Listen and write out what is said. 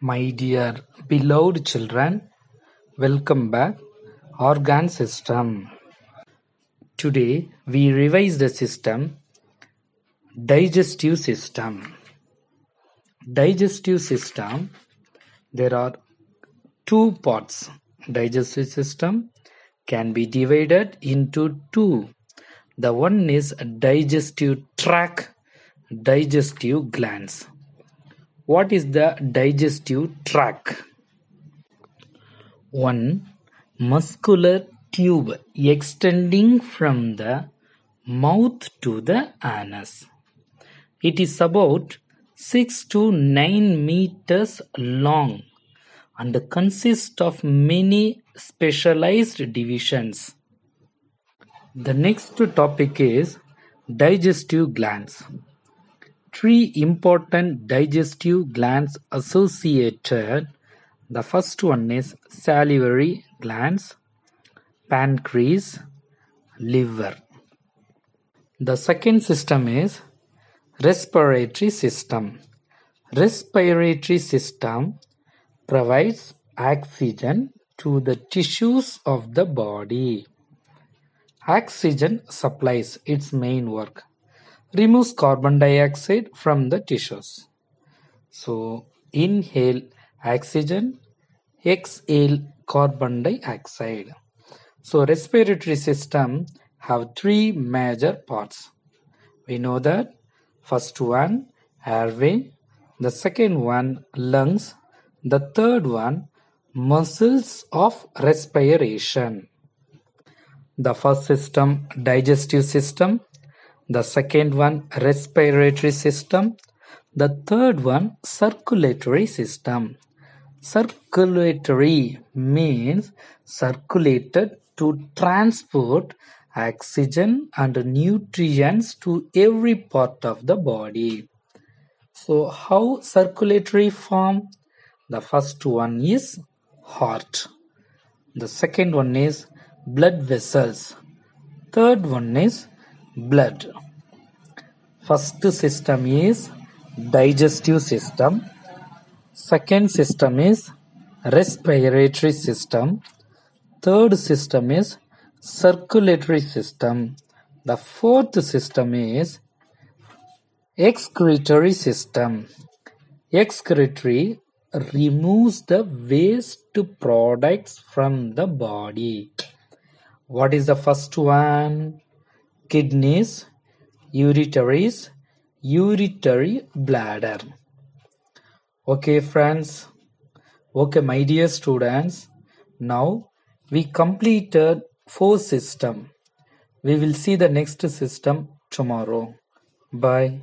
My dear beloved children, welcome back. Organ system. Today we revise the system digestive system. Digestive system there are two parts. Digestive system can be divided into two. The one is digestive tract, digestive glands. What is the digestive tract? One muscular tube extending from the mouth to the anus. It is about 6 to 9 meters long and consists of many specialized divisions. The next topic is digestive glands. Three important digestive glands associated. The first one is salivary glands, pancreas, liver. The second system is respiratory system. Respiratory system provides oxygen to the tissues of the body. Oxygen supplies its main work removes carbon dioxide from the tissues. So inhale oxygen, exhale carbon dioxide. So respiratory system have three major parts. We know that first one airway, the second one lungs, the third one muscles of respiration. The first system digestive system the second one respiratory system, the third one circulatory system. Circulatory means circulated to transport oxygen and nutrients to every part of the body. So how circulatory form? The first one is heart. The second one is blood vessels. Third one is blood. First system is digestive system. Second system is respiratory system. Third system is circulatory system. The fourth system is excretory system. Excretory removes the waste products from the body. What is the first one? Kidneys, ureteries, uretary bladder. Okay friends, okay my dear students, now we completed four system. We will see the next system tomorrow. Bye.